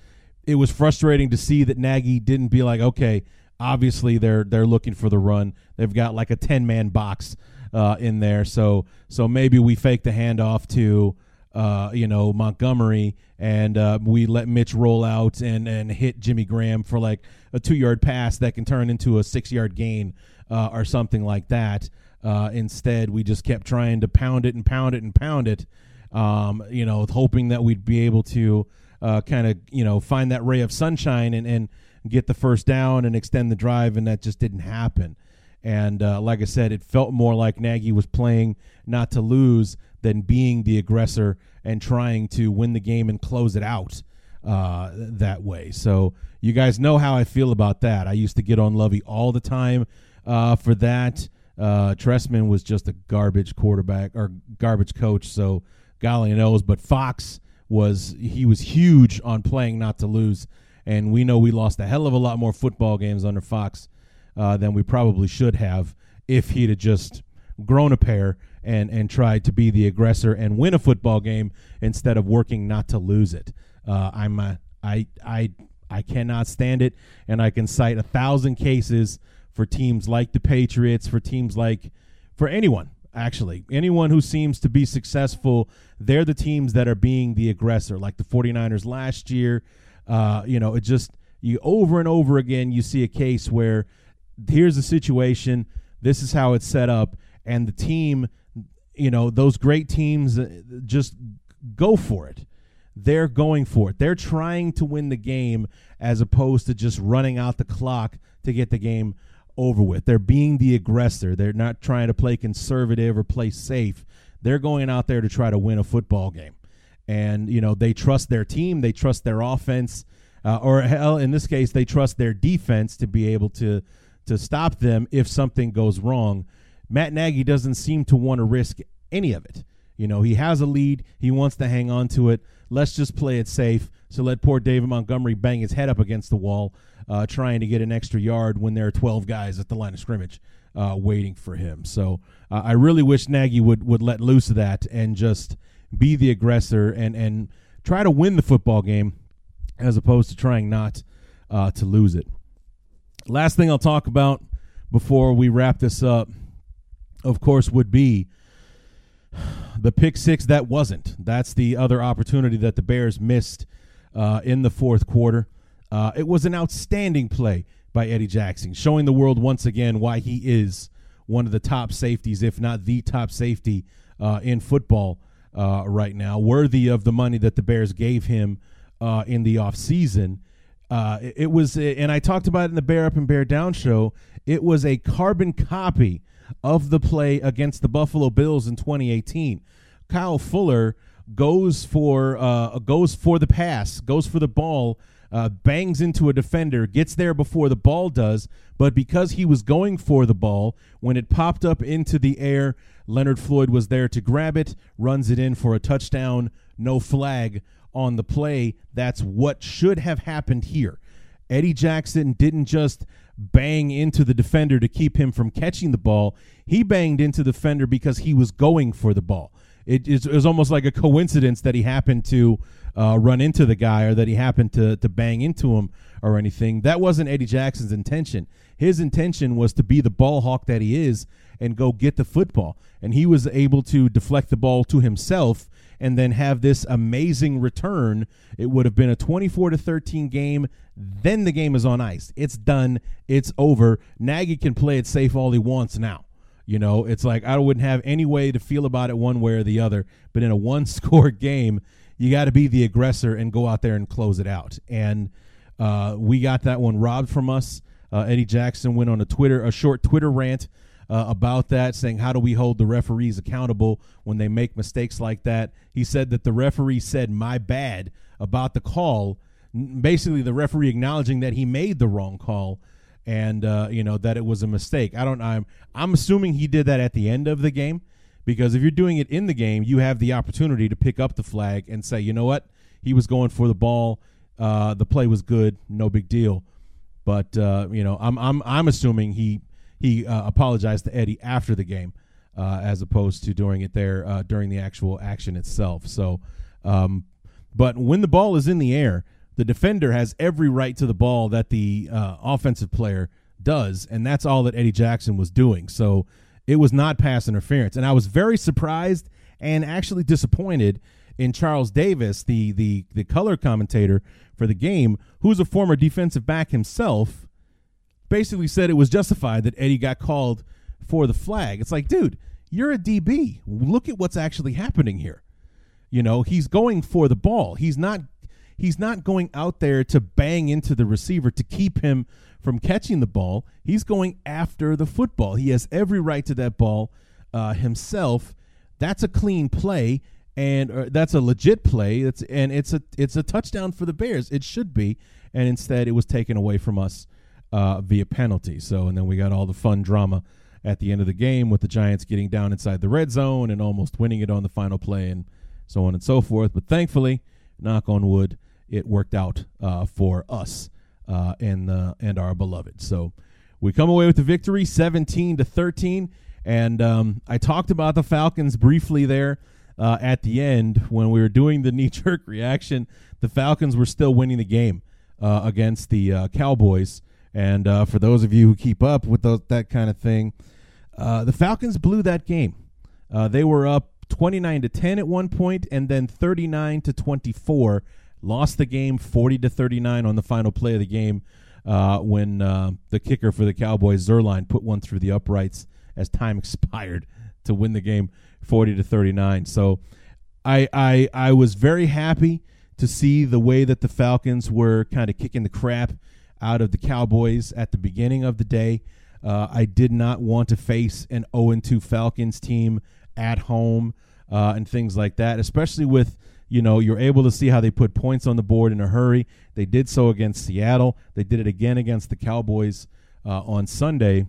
it was frustrating to see that Nagy didn't be like, okay, obviously they're they're looking for the run. They've got like a ten man box uh, in there, so so maybe we fake the handoff to uh, you know Montgomery and uh, we let Mitch roll out and and hit Jimmy Graham for like a two yard pass that can turn into a six yard gain uh, or something like that. Uh, instead, we just kept trying to pound it and pound it and pound it, um, you know, hoping that we'd be able to uh, kind of you know find that ray of sunshine and and get the first down and extend the drive, and that just didn't happen. And uh, like I said, it felt more like Nagy was playing not to lose than being the aggressor and trying to win the game and close it out uh, that way. So you guys know how I feel about that. I used to get on Lovie all the time uh, for that. Uh, Trestman was just a garbage quarterback or garbage coach, so golly knows. But Fox was he was huge on playing not to lose, and we know we lost a hell of a lot more football games under Fox uh, than we probably should have if he'd have just grown a pair and and tried to be the aggressor and win a football game instead of working not to lose it. Uh, I'm a, I I I cannot stand it, and I can cite a thousand cases for teams like the Patriots, for teams like for anyone actually. Anyone who seems to be successful they're the teams that are being the aggressor like the 49ers last year. Uh, you know it just you over and over again you see a case where here's the situation this is how it's set up and the team you know those great teams uh, just go for it they're going for it. They're trying to win the game as opposed to just running out the clock to get the game over with. They're being the aggressor. They're not trying to play conservative or play safe. They're going out there to try to win a football game. And you know they trust their team. They trust their offense. Uh, or hell in this case they trust their defense to be able to to stop them if something goes wrong. Matt nagy doesn't seem to want to risk any of it. You know he has a lead. He wants to hang on to it let's just play it safe so let poor david montgomery bang his head up against the wall uh, trying to get an extra yard when there are 12 guys at the line of scrimmage uh, waiting for him so uh, i really wish nagy would would let loose of that and just be the aggressor and and try to win the football game as opposed to trying not uh, to lose it. Last thing I'll talk about before we wrap this up, of course, would be the pick six that wasn't. That's the other opportunity that the Bears missed uh, in the fourth quarter. Uh, it was an outstanding play by Eddie Jackson, showing the world once again why he is one of the top safeties, if not the top safety uh, in football uh, right now, worthy of the money that the Bears gave him uh, in the offseason. Uh, it, it was, and I talked about it in the Bear Up and Bear Down show. It was a carbon copy of the play against the Buffalo Bills in 2018. Kyle Fuller goes for uh, goes for the pass, goes for the ball, uh, bangs into a defender, gets there before the ball does, but because he was going for the ball, when it popped up into the air, Leonard Floyd was there to grab it, runs it in for a touchdown, no flag on the play. That's what should have happened here. Eddie Jackson didn't just bang into the defender to keep him from catching the ball. He banged into the defender because he was going for the ball. It, it was almost like a coincidence that he happened to uh, run into the guy or that he happened to, to bang into him or anything. That wasn't Eddie Jackson's intention. His intention was to be the ball hawk that he is and go get the football. And he was able to deflect the ball to himself and then have this amazing return. It would have been a 24 to 13 game. Then the game is on ice. It's done. It's over. Nagy can play it safe all he wants now. You know, it's like I wouldn't have any way to feel about it one way or the other. But in a (laughs) one score game, you got to be the aggressor and go out there and close it out. And uh, we got that one robbed from us. Uh, Eddie Jackson went on a Twitter, a short Twitter rant uh, about that, saying, How do we hold the referees accountable when they make mistakes like that? He said that the referee said, My bad about the call. Basically, the referee acknowledging that he made the wrong call and uh, you know that it was a mistake. I don't. I'm I'm assuming he did that at the end of the game because if you're doing it in the game, you have the opportunity to pick up the flag and say, you know what, he was going for the ball. Uh, the play was good, no big deal. But uh, you know, I'm I'm I'm assuming he he uh, apologized to Eddie after the game uh, as opposed to doing it there uh, during the actual action itself. So, um, but when the ball is in the air, the defender has every right to the ball that the uh, offensive player does, and that's all that Eddie Jackson was doing. So it was not pass interference, and I was very surprised and actually disappointed in Charles Davis, the the the color commentator for the game, who's a former defensive back himself, basically said it was justified that Eddie got called for the flag. It's like, dude, you're a DB. Look at what's actually happening here. You know, he's going for the ball. He's not he's not going out there to bang into the receiver to keep him from catching the ball. He's going after the football. He has every right to that ball uh, himself. That's a clean play, and uh, that's a legit play. It's and it's a it's a touchdown for the Bears. It should be, and instead it was taken away from us uh, via penalty. So and then we got all the fun drama at the end of the game with the Giants getting down inside the red zone and almost winning it on the final play and so on and so forth. But thankfully, knock on wood, it worked out uh, for us uh, and uh, and our beloved. So we come away with the victory, seventeen to thirteen. And um, I talked about the Falcons briefly there uh, at the end when we were doing the (laughs) knee jerk reaction. The Falcons were still winning the game uh, against the uh, Cowboys. And uh, for those of you who keep up with those, that kind of thing, uh, the Falcons blew that game. Uh, they were up 29 to 10 at one point and then 39 to 24 lost the game 40 to 39 on the final play of the game uh, when uh, the kicker for the Cowboys, Zuerlein, put one through the uprights as time (laughs) expired to win the game 40 to 39. So I, I, I was very happy to see the way that the Falcons were kind of kicking the crap out of the Cowboys at the beginning of the day. Uh, I did not want to face an 0 2 Falcons team at home uh, and things like that, especially with you know, you're able to see how they put points on the board in a hurry. They did so against Seattle. They did it again against the Cowboys uh, on Sunday.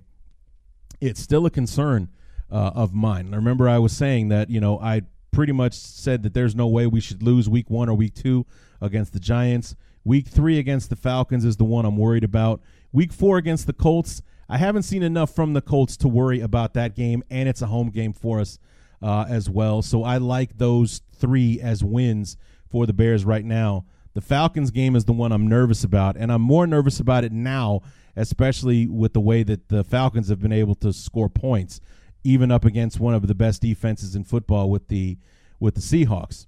It's still a concern uh, of mine. And remember, I was saying that, you know, I pretty much said that there's no way we should lose week one or week two against the Giants. Week three against the Falcons is the one I'm worried about. Week four against the Colts, I haven't seen enough from the Colts to worry about that game, and it's a home game for us uh, as well. So I like those three as wins for the Bears right now. The Falcons game is the one I'm nervous about, and I'm more nervous about it now, especially with the way that the Falcons have been able to score points, even up against one of the best defenses in football with the with the Seahawks.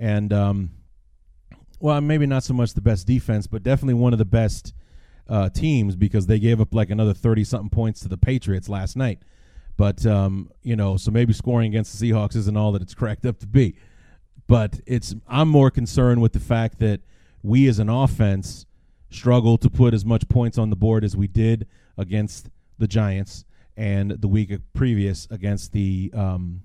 And um, well, maybe not so much the best defense, but definitely one of the best uh, teams because they gave up like another thirty something points to the Patriots last night. But um, you know, so maybe scoring against the Seahawks isn't all that it's (laughs) cracked up to be. But it's I'm more concerned with the fact that we as an offense struggle to put as much points on the board as we did against the Giants and the week previous against the um,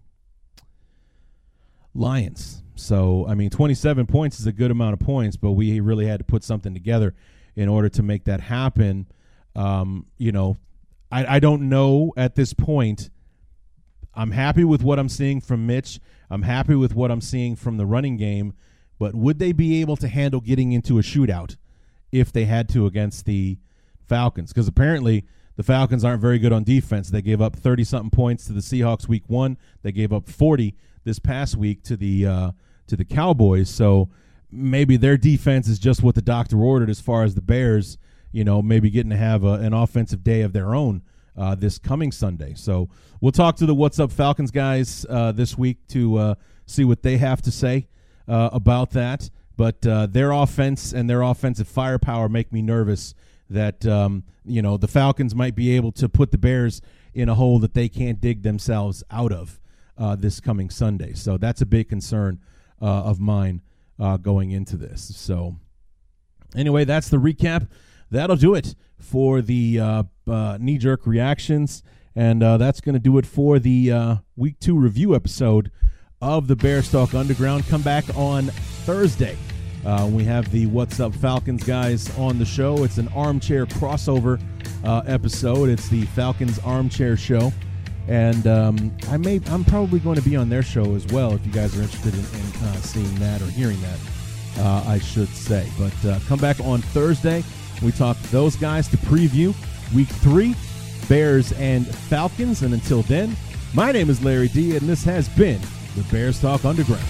Lions. So, I mean, 27 points is a good amount of points, but we really had to put something together in order to make that happen. Um, you know, I, I don't know at this point. I'm happy with what I'm seeing from Mitch. I'm happy with what I'm seeing from the running game, but would they be able to handle getting into a shootout if they had to against the Falcons? Because apparently the Falcons aren't very good on defense. They gave up 30 something points to the Seahawks week one. They gave up 40 this past week to the uh, to the Cowboys. So maybe their defense is just what the doctor ordered as far as the Bears you know, maybe getting to have a, an offensive day of their own uh, this coming Sunday. So we'll talk to the What's Up Falcons guys uh, this week to uh, see what they have to say uh, about that. But uh, their offense and their offensive firepower make me nervous that um, you know the Falcons might be able to put the Bears in a hole that they can't dig themselves out of uh, this coming Sunday. So that's a big concern of mine going into this. So anyway, that's the recap that'll do it for the uh, uh, knee jerk reactions. And uh, that's going to do it for the uh, week two review episode of the Bearstalk Underground. Come back on Thursday. Uh, we have the What's Up Falcons guys on the show. It's an armchair crossover uh, episode. It's the Falcons Armchair Show, and um, I may I'm probably going to be on their show as well if you guys are interested in, in uh, seeing that or hearing that. Uh, I should say, but uh, come back on Thursday. We talk to those guys to preview week three, Bears and Falcons. And until then, My name is Larry D, and this has been the Bears Talk Underground.